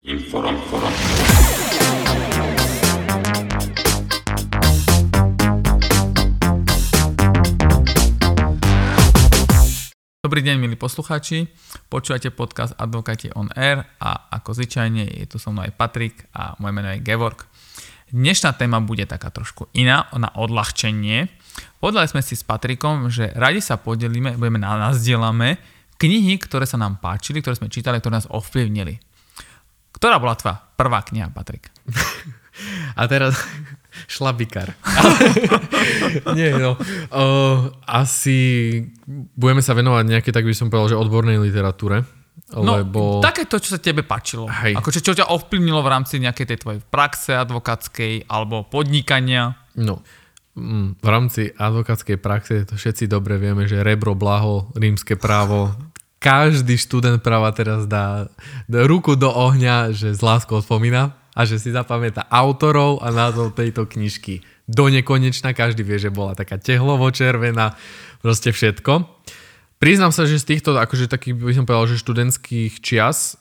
Inform, inform. Dobrý deň, milí poslucháči. Počúvate podcast Advokáti on Air a ako zvyčajne je tu so mnou aj Patrik a moje meno je Gevorg. Dnešná téma bude taká trošku iná, na odľahčenie. Podali sme si s Patrikom, že radi sa podelíme, budeme na nás knihy, ktoré sa nám páčili, ktoré sme čítali, ktoré nás ovplyvnili. Ktorá bola tvoja prvá kniha, Patrik? A teraz šlabikár. Nie, no. O, asi budeme sa venovať nejaké, tak by som povedal, že odbornej literatúre. No, lebo... také to, čo sa tebe páčilo. Hej. Ako čo, čo ťa ovplyvnilo v rámci nejakej tej tvojej praxe advokátskej alebo podnikania. No, mm, v rámci advokátskej praxe to všetci dobre vieme, že rebro, blaho, rímske právo, každý študent práva teraz dá, ruku do ohňa, že z láskou spomína a že si zapamätá autorov a názov tejto knižky. Do nekonečna každý vie, že bola taká tehlovo-červená, proste všetko. Priznám sa, že z týchto, akože takých by som povedal, že študentských čias,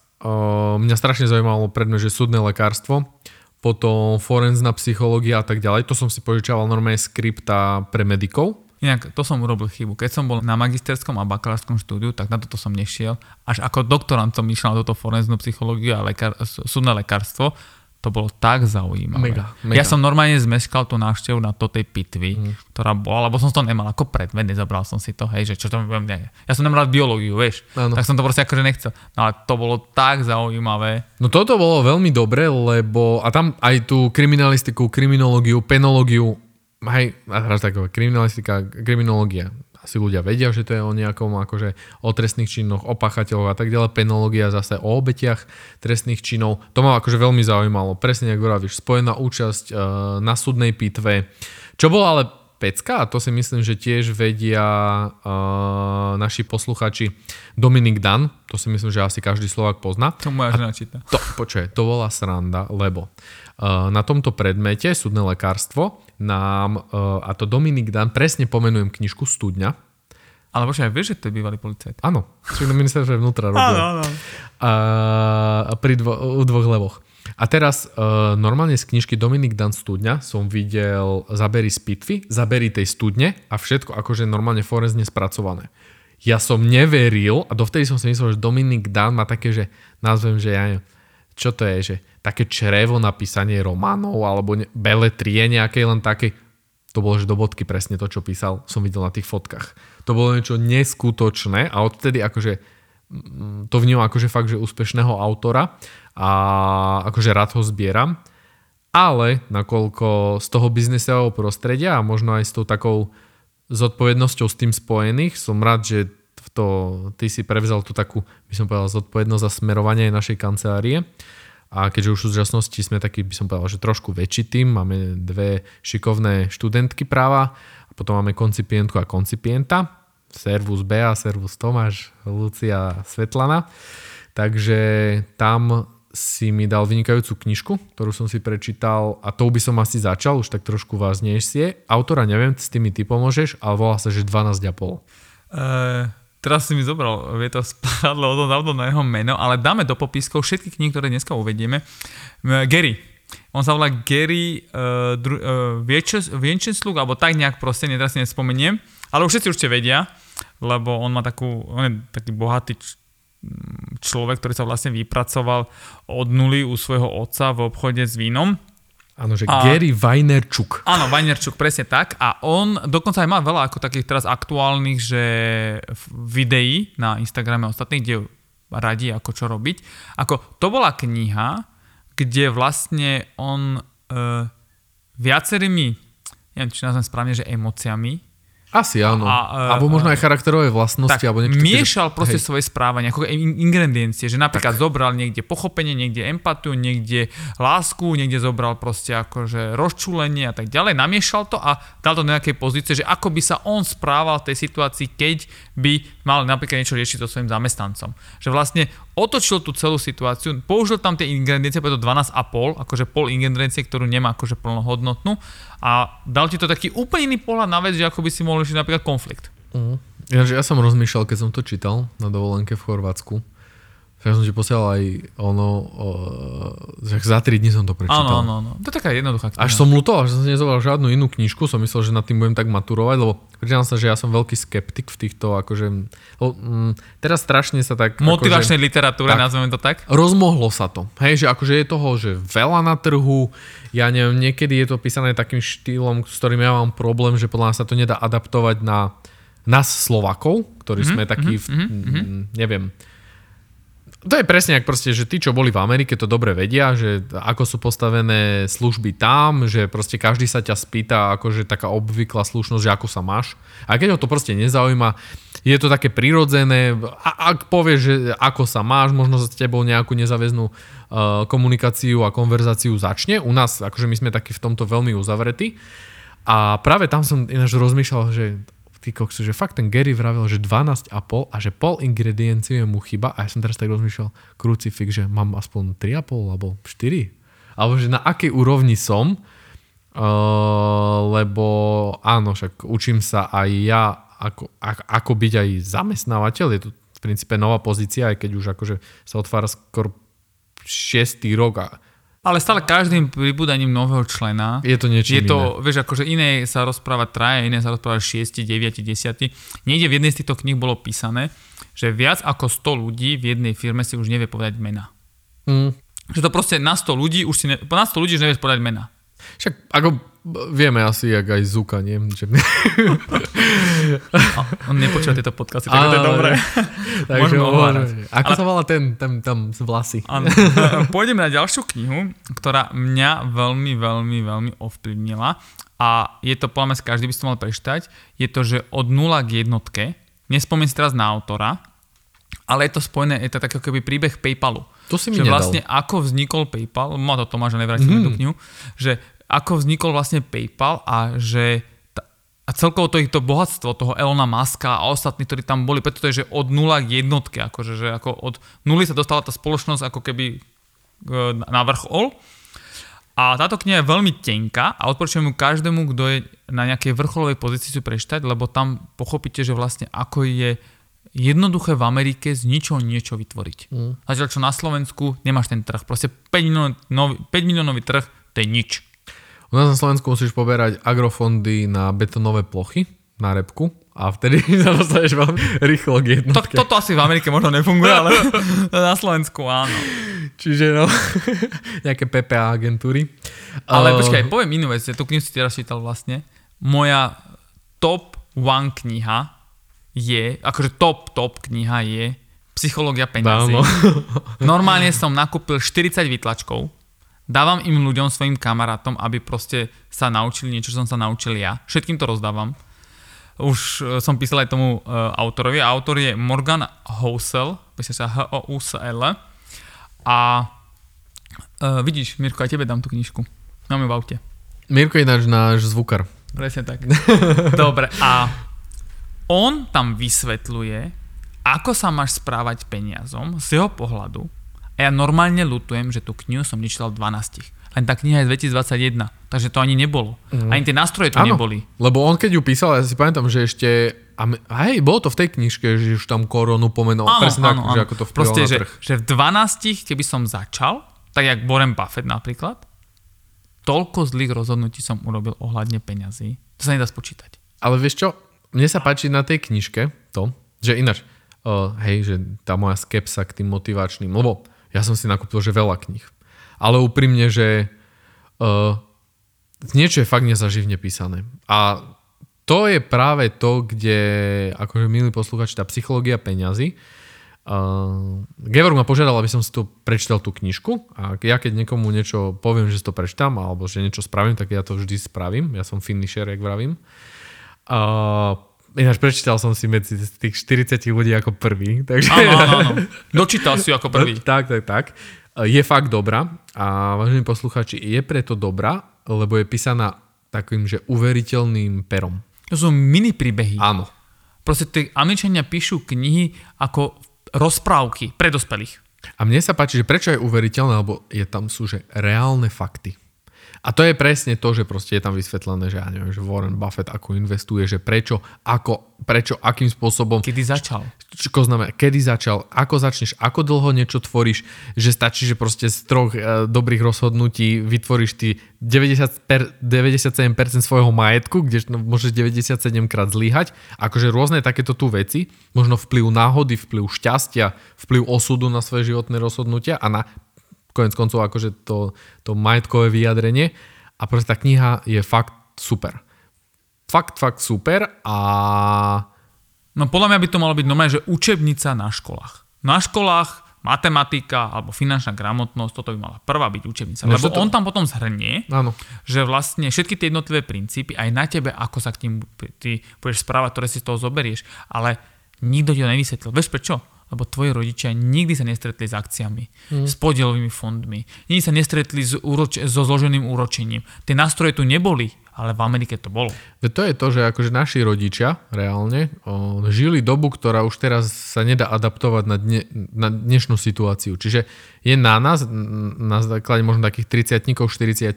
mňa strašne zaujímalo predmet, že súdne lekárstvo, potom forenzná psychológia a tak ďalej. To som si požičával normálne skripta pre medikov, Inak to som urobil chybu. Keď som bol na magisterskom a bakalárskom štúdiu, tak na toto som nešiel. Až ako doktorant som išiel na toto forenznú psychológiu a lekár, súdne lekárstvo. To bolo tak zaujímavé. Mega, mega. Ja som normálne zmeškal tú návštevu na totej pitvy, mm. ktorá bola, lebo som to nemal ako predmet, nezabral som si to, hej, že čo to ne. Ja som nemal biológiu, vieš, Áno. tak som to proste akože nechcel. No ale to bolo tak zaujímavé. No toto bolo veľmi dobre, lebo a tam aj tú kriminalistiku, kriminológiu, penológiu, hej, teraz taková kriminalistika, kriminológia, asi ľudia vedia, že to je o nejakom akože o trestných činoch, o pachateľov a tak ďalej, penológia zase o obetiach trestných činov. To ma akože veľmi zaujímalo. Presne, ako vravíš, spojená účasť e, na súdnej pitve. Čo bolo ale pecka, a to si myslím, že tiež vedia uh, naši posluchači Dominik Dan, to si myslím, že asi každý Slovak pozná. To moja žena číta. To, počuje, to bola sranda, lebo uh, na tomto predmete súdne lekárstvo nám, uh, a to Dominik Dan, presne pomenujem knižku Studňa, Ale počkaj, vieš, že to je bývalý policajt. Áno, však na ministerstve vnútra robil. áno. A pri dvo, u dvoch levoch. A teraz uh, normálne z knižky Dominik Dan Studňa som videl zabery z pitvy, zabery tej studne a všetko akože normálne forenzne spracované. Ja som neveril a dovtedy som si myslel, že Dominik Dan má také, že nazvem, že ja neviem, čo to je, že také črevo na písanie románov alebo ne, beletrie nejakej len také. To bolo, že do bodky presne to, čo písal, som videl na tých fotkách. To bolo niečo neskutočné a odtedy akože mm, to vnímam akože fakt, že úspešného autora a akože rád ho zbieram. Ale nakoľko z toho biznesového prostredia a možno aj s tou takou zodpovednosťou s tým spojených, som rád, že to, ty si prevzal tú takú, by som povedal, zodpovednosť za smerovanie našej kancelárie. A keďže už v súčasnosti sme taký, by som povedal, že trošku väčší tým, máme dve šikovné študentky práva a potom máme koncipientku a koncipienta, servus Bea, servus Tomáš, Lucia, Svetlana. Takže tam si mi dal vynikajúcu knižku, ktorú som si prečítal a tou by som asi začal, už tak trošku vážnejšie. Autora neviem, s tými ty pomôžeš, ale volá sa, že 12,5. Uh, teraz si mi zobral, vie to spadlo o tom dávno na jeho meno, ale dáme do popiskov všetky knihy, ktoré dneska uvedieme. Gary. On sa volá Gary uh, dru, uh, Vienčensluk, alebo tak nejak proste, teraz si nespomeniem. Ale už všetci určite vedia, lebo on má takú, on je taký bohatý č- človek, ktorý sa vlastne vypracoval od nuly u svojho otca v obchode s vínom. Áno, že A- Gary Vajnerčuk. Áno, Vajnerčuk, presne tak. A on dokonca aj má veľa ako takých teraz aktuálnych, že videí na Instagrame ostatných, kde radí ako čo robiť. Ako to bola kniha, kde vlastne on e, viacerými, neviem, či nazvem správne, že emóciami, Asi áno. A, e, Alebo možno aj charakterové vlastnosti. tak alebo niečo také, miešal proste hej. svoje správanie, ako in- ingrediencie, že napríklad tak. zobral niekde pochopenie, niekde empatiu, niekde lásku, niekde zobral proste akože rozčulenie a tak ďalej, namiešal to a dal to do nejakej pozície, že ako by sa on správal v tej situácii, keď by mal napríklad niečo riešiť so svojím zamestnancom. Že vlastne otočil tú celú situáciu, použil tam tie ingrediencie, preto 12,5, akože pol ingrediencie, ktorú nemá akože plnohodnotnú a dal ti to taký úplne iný pohľad na vec, že ako by si mohol riešiť napríklad konflikt. Ja, že ja som rozmýšľal, keď som to čítal na dovolenke v Chorvátsku, Ja som ti posielal aj ono, že za 3 dní som to prečítal. Áno, áno, áno. To je taká jednoduchá kniha. Až som lutoval, že som nezobral žiadnu inú knižku, som myslel, že nad tým budem tak maturovať, lebo priznám sa, že ja som veľký skeptik v týchto, akože, lebo, mm, teraz strašne sa tak... Motivačnej akože, literatúre, tak. nazveme to tak? Rozmohlo sa to. Hej, že akože je toho, že veľa na trhu, ja neviem, niekedy je to písané takým štýlom, s ktorým ja mám problém, že podľa nás sa to nedá adaptovať na nás Slovakov, ktorí mm-hmm, sme takí, mm-hmm, v, mm, neviem, to je presne ak proste, že tí, čo boli v Amerike, to dobre vedia, že ako sú postavené služby tam, že proste každý sa ťa spýta, akože taká obvyklá slušnosť, že ako sa máš. A keď ho to proste nezaujíma, je to také prirodzené. A ak povieš, že ako sa máš, možno s tebou nejakú nezaväznú uh, komunikáciu a konverzáciu začne. U nás, akože my sme takí v tomto veľmi uzavretí. A práve tam som ináč rozmýšľal, že ty koksu, že fakt ten Gary vravel, že 12,5 a že pol ingrediencií mu chyba a ja som teraz tak rozmýšľal, krucifix, že mám aspoň 3,5 alebo 4. Alebo že na akej úrovni som, uh, lebo áno, však učím sa aj ja, ako, ako, ako byť aj zamestnávateľ, je to v princípe nová pozícia, aj keď už akože sa otvára skoro 6. rok a ale stále každým pribúdaním nového člena je to niečo je to, iné. vieš, akože iné sa rozpráva traja, iné sa rozpráva 6, 9, 10. Niekde v jednej z týchto kníh bolo písané, že viac ako 100 ľudí v jednej firme si už nevie povedať mena. Mm. Že to proste na 100 ľudí už si ne, na 100 ľudí už nevieš povedať mena. Však ako vieme asi, jak aj Zuka, nie? Že... On nepočúva tieto podcasty, takže to je dobré. Takže Môžeme. Ako sa volá ten, tam, tam z vlasy? Áno. Pôjdeme na ďalšiu knihu, ktorá mňa veľmi, veľmi, veľmi ovplyvnila a je to, podľa mňa, každý by si to mal prečítať, je to, že od nula k jednotke, nespomínam si teraz na autora, ale je to spojené, je to tak ako keby príbeh PayPalu. To si mi že nedal. vlastne ako vznikol PayPal, má to Tomáš, nevrátime mm. tú knihu, že ako vznikol vlastne PayPal a že ta, a celkovo to ich to bohatstvo toho Elona Muska a ostatní, ktorí tam boli, preto to je, že od nula k jednotke, akože, že ako od nuly sa dostala tá spoločnosť ako keby e, na vrchol. A táto kniha je veľmi tenká a odporúčam ju každému, kto je na nejakej vrcholovej pozícii si prečítať, lebo tam pochopíte, že vlastne ako je jednoduché v Amerike z ničoho niečo vytvoriť. Mm. Zatiaľ čo na Slovensku nemáš ten trh. Proste 5 miliónový, 5 miliónový trh, to je nič. U nás na Slovensku musíš poberať agrofondy na betonové plochy, na repku a vtedy sa dostaneš veľmi rýchlo k To, toto asi v Amerike možno nefunguje, ale na Slovensku áno. Čiže no, nejaké PPA agentúry. Ale Uh, počkaj, poviem inú vec, ja tú knihu si teraz čítal vlastne. Moja top one kniha je, akože top, top kniha je Psychológia peniazy. Áno. Normálne som nakúpil 40 výtlačkov, dávam im ľuďom, svojim kamarátom, aby proste sa naučili niečo, čo som sa naučil ja. Všetkým to rozdávam. Už e, som písal aj tomu uh, autorovi. Autor je Morgan Housel, píše sa H-O-U-S-L. A uh, vidíš, Mirko, aj tebe dám tú knižku. Mám ju v aute. Mirko je náš, náš zvukar. Presne tak. Dobre, a on tam vysvetľuje, ako sa máš správať peniazom z jeho pohľadu. A ja normálne lutujem, že tú knihu som nečítal v 12. Len tá kniha je z 2021, takže to ani nebolo. Mm. Ani tie nástroje tu Áno, neboli. lebo on keď ju písal, ja si pamätám, že ešte... A hej, bolo to v tej knižke, že už tam koronu pomenul. presne tak, že ako to vplyvalo Proste, na že, trh. že v 12, keby som začal, tak jak Warren Buffett napríklad, toľko zlých rozhodnutí som urobil ohľadne peňazí. To sa nedá spočítať. Ale vieš čo, mne sa páči na tej knižke to, že ináč, uh, hej, že tá moja skepsa k tým motivačným, lebo ja som si nakúpil, že veľa kníh. Ale úprimne, že uh, niečo je fakt nezaživne písané. A to je práve to, kde, akože milí posluchači, tá psychológia peňazí, Uh, Gevorg ma požiadal, aby som si tu prečítal tú knižku a ja keď niekomu niečo poviem, že si to prečítam alebo že niečo spravím, tak ja to vždy spravím. Ja som finisher, jak vravím. Uh, ináč prečítal som si medzi tých 40 ľudí ako prvý. Takže... Áno, áno, áno. Dočítal si ako prvý. tak, tak, tak. Je fakt dobrá a vážení posluchači, je preto dobrá, lebo je písaná takým, že uveriteľným perom. To sú mini príbehy. Áno. Proste tí Američania píšu knihy ako rozprávky pre dospelých. A mne sa páči, že prečo je uveriteľné, lebo je tam sú, že reálne fakty. A to je presne to, že proste je tam vysvetlené, že ja neviem, že Warren Buffett ako investuje, že prečo, ako, prečo, akým spôsobom. Kedy začal? Čo znamená, kedy začal, ako začneš, ako dlho niečo tvoríš, že stačí, že proste z troch e, dobrých rozhodnutí vytvoríš ty 90 per, 97% svojho majetku, kde no, môžeš 97 krát zlyhať. Akože rôzne takéto tu veci, možno vplyv náhody, vplyv šťastia, vplyv osudu na svoje životné rozhodnutia a na konec koncov akože to, to majetkové vyjadrenie a proste tá kniha je fakt super. Fakt, fakt super a... No podľa mňa by to malo byť normálne, že učebnica na školách. Na školách matematika alebo finančná gramotnosť, toto by mala prvá byť učebnica. No, Lebo to... on tam potom zhrnie, Áno. že vlastne všetky tie jednotlivé princípy, aj na tebe, ako sa k tým ty budeš správať, ktoré si z toho zoberieš, ale nikto ti to nevysvetlil. Vieš prečo? Lebo tvoji rodičia nikdy sa nestretli s akciami, mm. s podielovými fondmi, nikdy sa nestretli s úroč- so zloženým úročením. Tie nástroje tu neboli, ale v Amerike to bolo. To je to, že akože naši rodičia reálne o, žili dobu, ktorá už teraz sa nedá adaptovať na, dne, na dnešnú situáciu. Čiže je na nás, na základe možno takých 30 40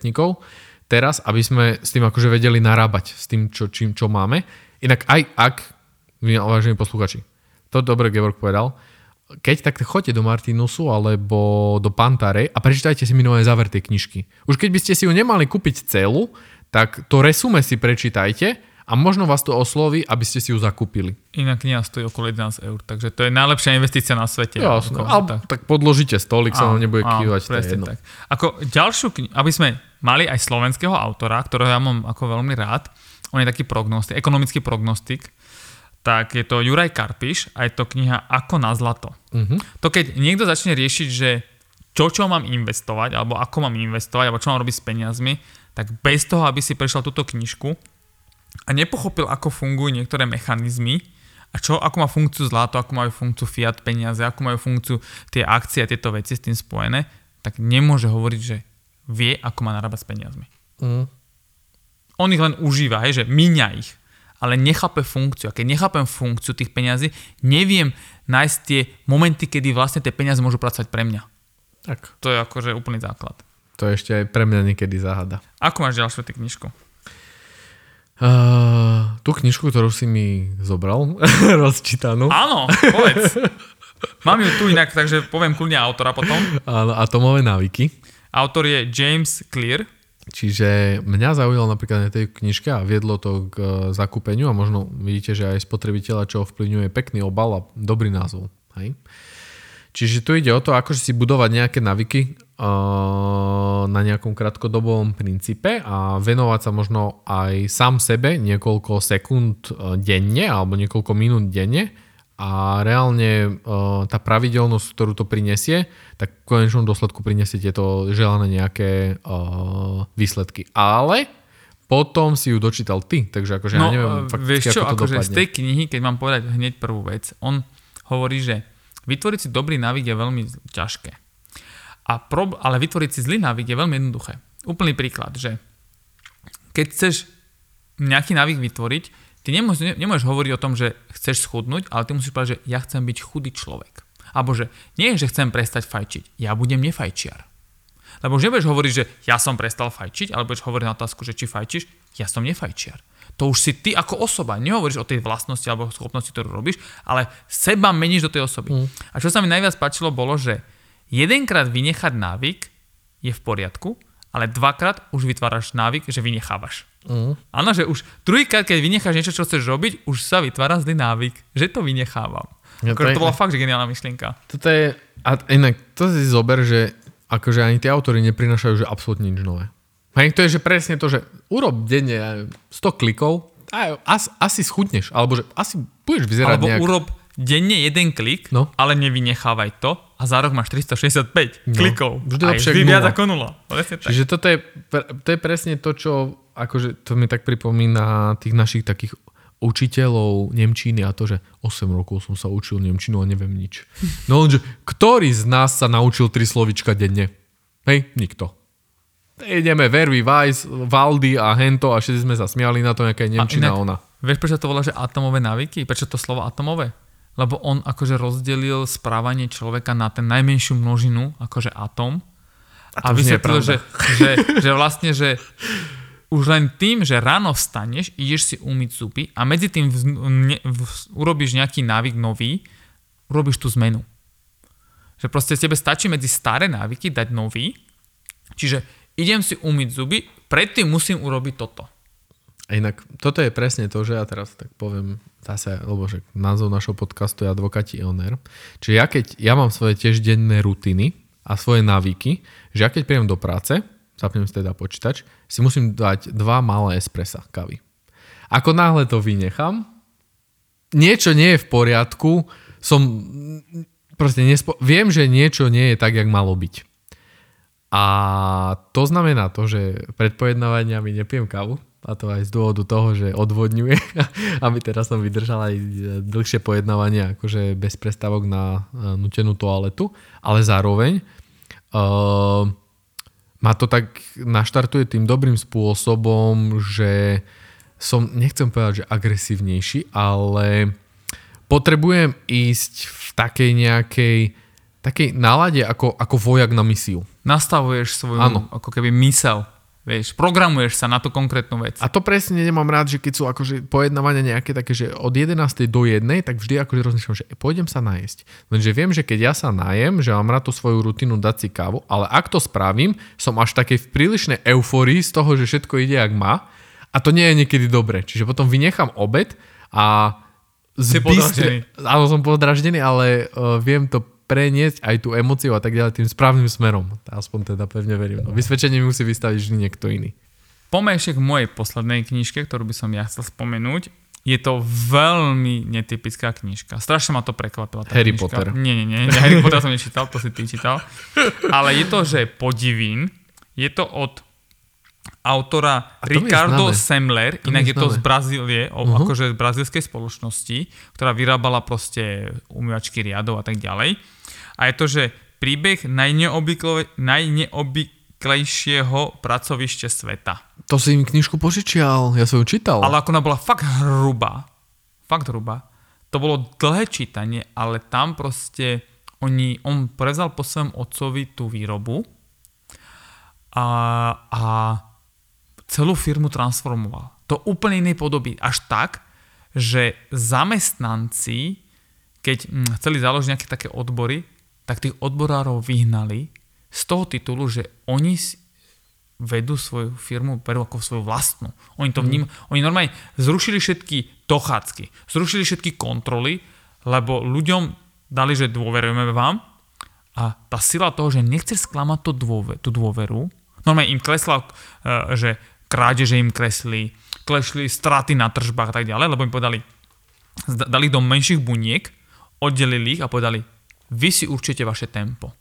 teraz, aby sme s tým akože vedeli narábať, s tým, čo, čím, čo máme. Inak aj ak, vážení posluchači, to dobre Georg povedal. Keď tak choďte do Martinusu alebo do Pantare a prečítajte si minulé záver tej knižky. Už keď by ste si ju nemali kúpiť celú, tak to resume si prečítajte a možno vás to osloví, aby ste si ju zakúpili. Iná kniha stojí okolo 11 eur, takže to je najlepšia investícia na svete. Jasno, ale tak. tak podložíte stolik, sa vám nebude kývať. Presne tak. Ako ďalšiu knihu, aby sme mali aj slovenského autora, ktorého ja mám ako veľmi rád, on je taký prognostik, ekonomický prognostik, tak je to Juraj Karpiš a je to kniha Ako na zlato. Uh-huh. To keď niekto začne riešiť, že čo, čo mám investovať, alebo ako mám investovať, alebo čo mám robiť s peniazmi, tak bez toho, aby si prešiel túto knižku a nepochopil, ako fungujú niektoré mechanizmy a čo, ako má funkciu zlato, ako majú funkciu fiat peniaze, ako majú funkciu tie akcie a tieto veci s tým spojené, tak nemôže hovoriť, že vie, ako má narábať s peniazmi. Uh-huh. On ich len užíva, hej, že míňa ich ale nechápe funkciu. A keď nechápem funkciu tých peňazí, neviem nájsť tie momenty, kedy vlastne tie peniaze môžu pracovať pre mňa. Tak. To je akože úplný základ. To je ešte aj pre mňa niekedy záhada. Ako máš ďalšiu ty knižku? Uh, tú knižku, ktorú si mi zobral, rozčítanú. Áno, povedz. Mám ju tu inak, takže poviem kľudne autora potom. Áno, atomové návyky. Autor je James Clear. Čiže mňa zaujalo napríklad na tej knižke a viedlo to k e, zakúpeniu a možno vidíte, že aj spotrebiteľa, čo ovplyvňuje pekný obal a dobrý názov. Hej? Čiže tu ide o to, akože si budovať nejaké navyky uh, na nejakom krátkodobovom princípe a venovať sa možno aj sám sebe niekoľko sekúnd e, denne alebo niekoľko minút denne a reálne uh, tá pravidelnosť, ktorú to prinesie, tak v konečnom dôsledku prinesie tieto želané nejaké uh, výsledky. Ale potom si ju dočítal ty, takže akože no, ja neviem fakt, vieš čo, ako akože z tej knihy, keď mám povedať hneď prvú vec, on hovorí, že vytvoriť si dobrý návyk je veľmi ťažké. A prob- ale vytvoriť si zlý návyk je veľmi jednoduché. Úplný príklad, že keď chceš nejaký návyk vytvoriť, Ty nemôžeš, nemôžeš hovoriť o tom, že chceš schudnúť, ale ty musíš povedať, že ja chcem byť chudý človek. Alebo že nie, že chcem prestať fajčiť, ja budem nefajčiar. Lebo už nebudeš hovoriť, že ja som prestal fajčiť, alebo budeš hovoriť na otázku, že či fajčiš, ja som nefajčiar. To už si ty ako osoba, nehovoríš o tej vlastnosti alebo schopnosti, ktorú robíš, ale seba meníš do tej osoby. Mm. A čo sa mi najviac páčilo, bolo, že jedenkrát vynechať návyk je v poriadku, ale dvakrát už vytváraš návyk, že vynechávaš. Mm. Áno, že už druhýkrát, keď vynecháš niečo, čo chceš robiť, už sa vytvára zlý návyk, že to vynechávam. Ja, to, je, to bola fakt, že geniálna myšlienka. Toto je, a inak to si zober, že akože ani tie autory neprinašajú, že absolútne nič nové. Hej, to je, že presne to, že urob denne 100 klikov a as, asi schudneš, alebo že asi budeš vyzerať alebo nejak... urob denne jeden klik, no. ale nevynechávaj to a za rok máš 365 no. klikov. Vždy a vždy viac ako nula. Čiže toto je, to je presne to, čo akože to mi tak pripomína tých našich takých učiteľov Nemčiny a to, že 8 rokov som sa učil Nemčinu a neviem nič. No lenže, ktorý z nás sa naučil tri slovička denne? Hej, nikto. Ideme Vervi, Weiss, Valdy a Hento a všetci sme sa smiali na to, nejaká Nemčina a inak, ona. Vieš, prečo to volá, že atomové návyky? Prečo to slovo atomové? Lebo on akože rozdelil správanie človeka na ten najmenšiu množinu, akože atom, a, a vysvetlil, že, že, že vlastne, že už len tým, že ráno vstaneš, ideš si umyť zuby a medzi tým vz, ne, v, urobíš nejaký návyk nový, urobíš tú zmenu. Že proste tebe stačí medzi staré návyky dať nový, čiže idem si umyť zuby, predtým musím urobiť toto. A inak, toto je presne to, že ja teraz tak poviem zase, lebo že názov našho podcastu je Advokati Ioner. Čiže ja keď, ja mám svoje tiež denné rutiny a svoje návyky, že ja keď príjem do práce, zapnem si teda počítač, si musím dať dva malé espressa kavy. Ako náhle to vynechám, niečo nie je v poriadku, som proste nespo- viem, že niečo nie je tak, jak malo byť. A to znamená to, že pred pojednávaniami nepijem kávu, a to aj z dôvodu toho, že odvodňuje, aby teraz som vydržal aj dlhšie pojednávanie akože bez prestávok na e, nutenú toaletu, ale zároveň uh, ma to tak naštartuje tým dobrým spôsobom, že som, nechcem povedať, že agresívnejší, ale potrebujem ísť v takej nejakej takej nálade ako, ako vojak na misiu. Nastavuješ svoju ano. ako keby mysel. Vieš, programuješ sa na tú konkrétnu vec. A to presne nemám rád, že keď sú akože pojednávania nejaké také, že od 11. do 1, tak vždy akože rozmýšľam, že pôjdem sa najesť. Lenže viem, že keď ja sa najem, že mám rád tú svoju rutinu dať si kávu, ale ak to spravím, som až takej v prílišnej euforii z toho, že všetko ide jak má a to nie je niekedy dobre. Čiže potom vynechám obed a zbystre... Áno, som podraždený, ale uh, viem to preniesť aj tú emociu a tak ďalej tým správnym smerom. Aspoň teda pevne verím. No, vysvedčenie musí vystaviť vždy niekto iný. Poďme ešte k mojej poslednej knižke, ktorú by som ja chcel spomenúť. Je to veľmi netypická knižka. Strašne ma to prekvapilo. Harry knižka. Potter. Nie, nie, nie. Harry Potter som nečítal, to si ty čítal. Ale je to, že podivín. Je to od autora Ricardo Semler, inak je, je to z Brazílie, uh-huh. akože z brazílskej spoločnosti, ktorá vyrábala proste umývačky riadov a tak ďalej. A je to, že príbeh najneobykle, najneobyklejšieho pracovište sveta. To si im knižku požičial, ja som ju čítal. Ale ako ona bola fakt hrubá, fakt hrubá. To bolo dlhé čítanie, ale tam proste oni, on prevzal po svojom otcovi tú výrobu a, a celú firmu transformoval. To úplne inej podoby. Až tak, že zamestnanci, keď hm, chceli založiť nejaké také odbory, tak tých odborárov vyhnali z toho titulu, že oni vedú svoju firmu, berú ako svoju vlastnú. Oni to vním, mm. oni normálne zrušili všetky dochádzky, zrušili všetky kontroly, lebo ľuďom dali, že dôverujeme vám a tá sila toho, že nechce sklamať to dôver, tú dôveru, normálne im klesla, uh, že krádeže im kresli, klesli straty na tržbách a tak ďalej, lebo im povedali, dali do menších buniek, oddelili ich a povedali, vy si určite vaše tempo.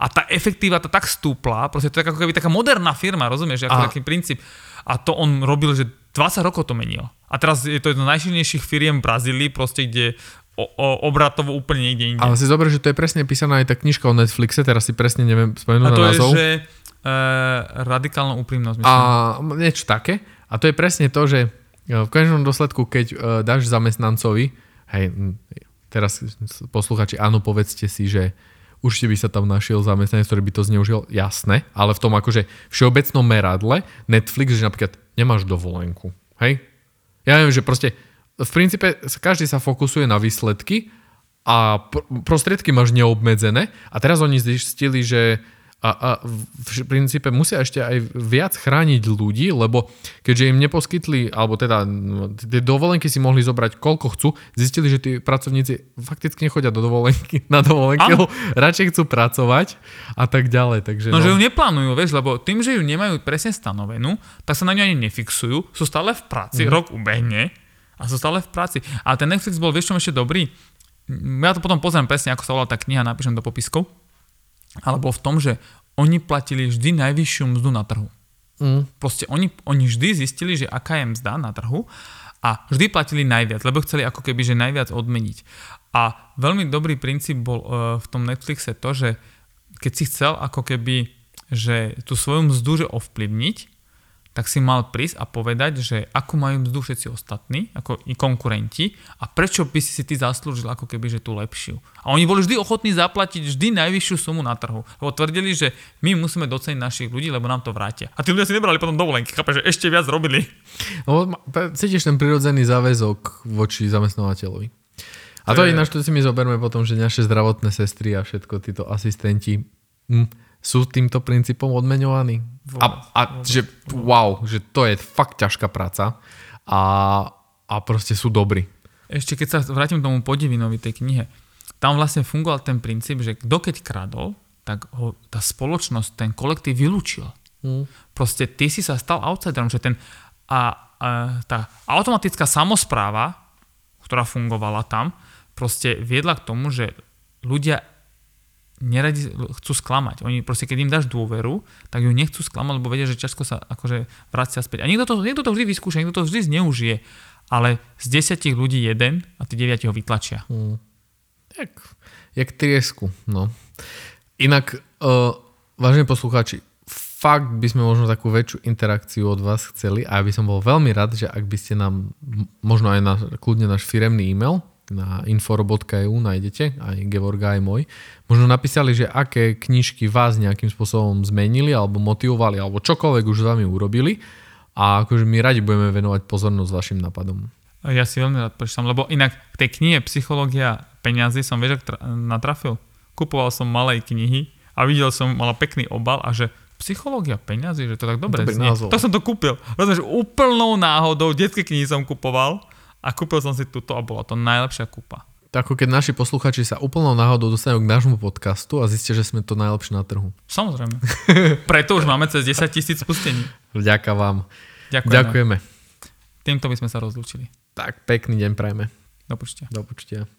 A tá efektíva to tak stúpla, proste to je ako keby taká moderná firma, rozumieš, ako taký princíp. A to on robil, že 20 rokov to menil. A teraz je to jedno z najšilnejších firiem v Brazílii, proste kde o, o, obratovo úplne niekde inde. Ale si zober, že to je presne písaná aj tá knižka o Netflixe, teraz si presne neviem spomenúť na názov. A to je, že e, radikálna úprimnosť. Myslím. A niečo také. A to je presne to, že e, v konečnom dôsledku, keď e, dáš zamestnancovi, hej, teraz posluchači, áno, povedzte si, že určite by sa tam našiel zamestnanec, ktorý by to zneužil, jasné, ale v tom akože všeobecnom meradle Netflix, že napríklad nemáš dovolenku, hej? Ja viem, že proste v princípe každý sa fokusuje na výsledky a prostriedky máš neobmedzené a teraz oni zistili, že a, a v princípe musia ešte aj viac chrániť ľudí, lebo keďže im neposkytli, alebo teda tie dovolenky si mohli zobrať koľko chcú, zistili, že tí pracovníci fakticky nechodia do dovolenky, na dovolenky, lebo radšej chcú pracovať a tak ďalej. Takže, no, no, že ju neplánujú, vieš, lebo tým, že ju nemajú presne stanovenú, tak sa na ňu ani nefixujú, sú stále v práci, mm. rok ubehne a sú stále v práci. A ten Netflix bol, vieš čo ešte dobrý? Ja to potom pozriem presne, ako sa volá tá kniha, napíšem do popiskov alebo v tom, že oni platili vždy najvyššiu mzdu na trhu. Mm. Proste oni, oni vždy zistili, že aká je mzda na trhu a vždy platili najviac, lebo chceli ako keby, že najviac odmeniť. A veľmi dobrý princíp bol uh, v tom Netflixe to, že keď si chcel ako keby, že tú svoju mzdu že ovplyvniť, tak si mal prísť a povedať, že ako majú mzdu všetci ostatní, ako i konkurenti a prečo by si si ty zaslúžil ako keby, že tú lepšiu. A oni boli vždy ochotní zaplatiť vždy najvyššiu sumu na trhu. Lebo tvrdili, že my musíme doceniť našich ľudí, lebo nám to vrátia. A tí ľudia si nebrali potom dovolenky, chápe, že ešte viac robili. No, cítiš ten prirodzený záväzok voči zamestnávateľovi. A to je ináč, to si my zoberme potom, že naše zdravotné sestry a všetko títo asistenti hm, sú týmto princípom odmeňovaní. A, a že wow, že to je fakt ťažká práca a, a proste sú dobrí. Ešte keď sa vrátim k tomu podivinovi tej knihe, tam vlastne fungoval ten princíp, že kto keď kradol, tak ho tá spoločnosť, ten kolektív vylúčil. Mm. Proste ty si sa stal outsiderom, že ten a, a tá automatická samozpráva, ktorá fungovala tam, proste viedla k tomu, že ľudia neradi chcú sklamať. Oni proste, keď im dáš dôveru, tak ju nechcú sklamať, lebo vedia, že ťažko sa akože vracia späť. A niekto to, niekto to vždy vyskúša, niekto to vždy zneužije, ale z desiatich ľudí jeden a tí deviati ho vytlačia. Hmm. Jak, jak triesku, no. Inak, uh, vážení poslucháči, fakt by sme možno takú väčšiu interakciu od vás chceli a ja by som bol veľmi rád, že ak by ste nám možno aj na, kľudne náš firemný e-mail na inforo.eu nájdete, aj Gevorga, aj môj. Možno napísali, že aké knižky vás nejakým spôsobom zmenili alebo motivovali, alebo čokoľvek už s vami urobili a akože my radi budeme venovať pozornosť vašim nápadom. Ja si veľmi rád prečítam, lebo inak v tej knihe Psychológia peňazí som vieš, tra- natrafil. Kupoval som malej knihy a videl som, mala pekný obal a že psychológia peňazí, že to tak dobre Dobrý znie. Tak som to kúpil. Rozumieš, úplnou náhodou detské knihy som kupoval a kúpil som si túto a bola to najlepšia kúpa. Tak ako keď naši posluchači sa úplnou náhodou dostanú k nášmu podcastu a zistia, že sme to najlepšie na trhu. Samozrejme. Preto už máme cez 10 tisíc spustení. Ďakujem vám. Ďakujeme. Ďakujeme. Týmto by sme sa rozlúčili. Tak, pekný deň prajme. Do počtia. Do počtia.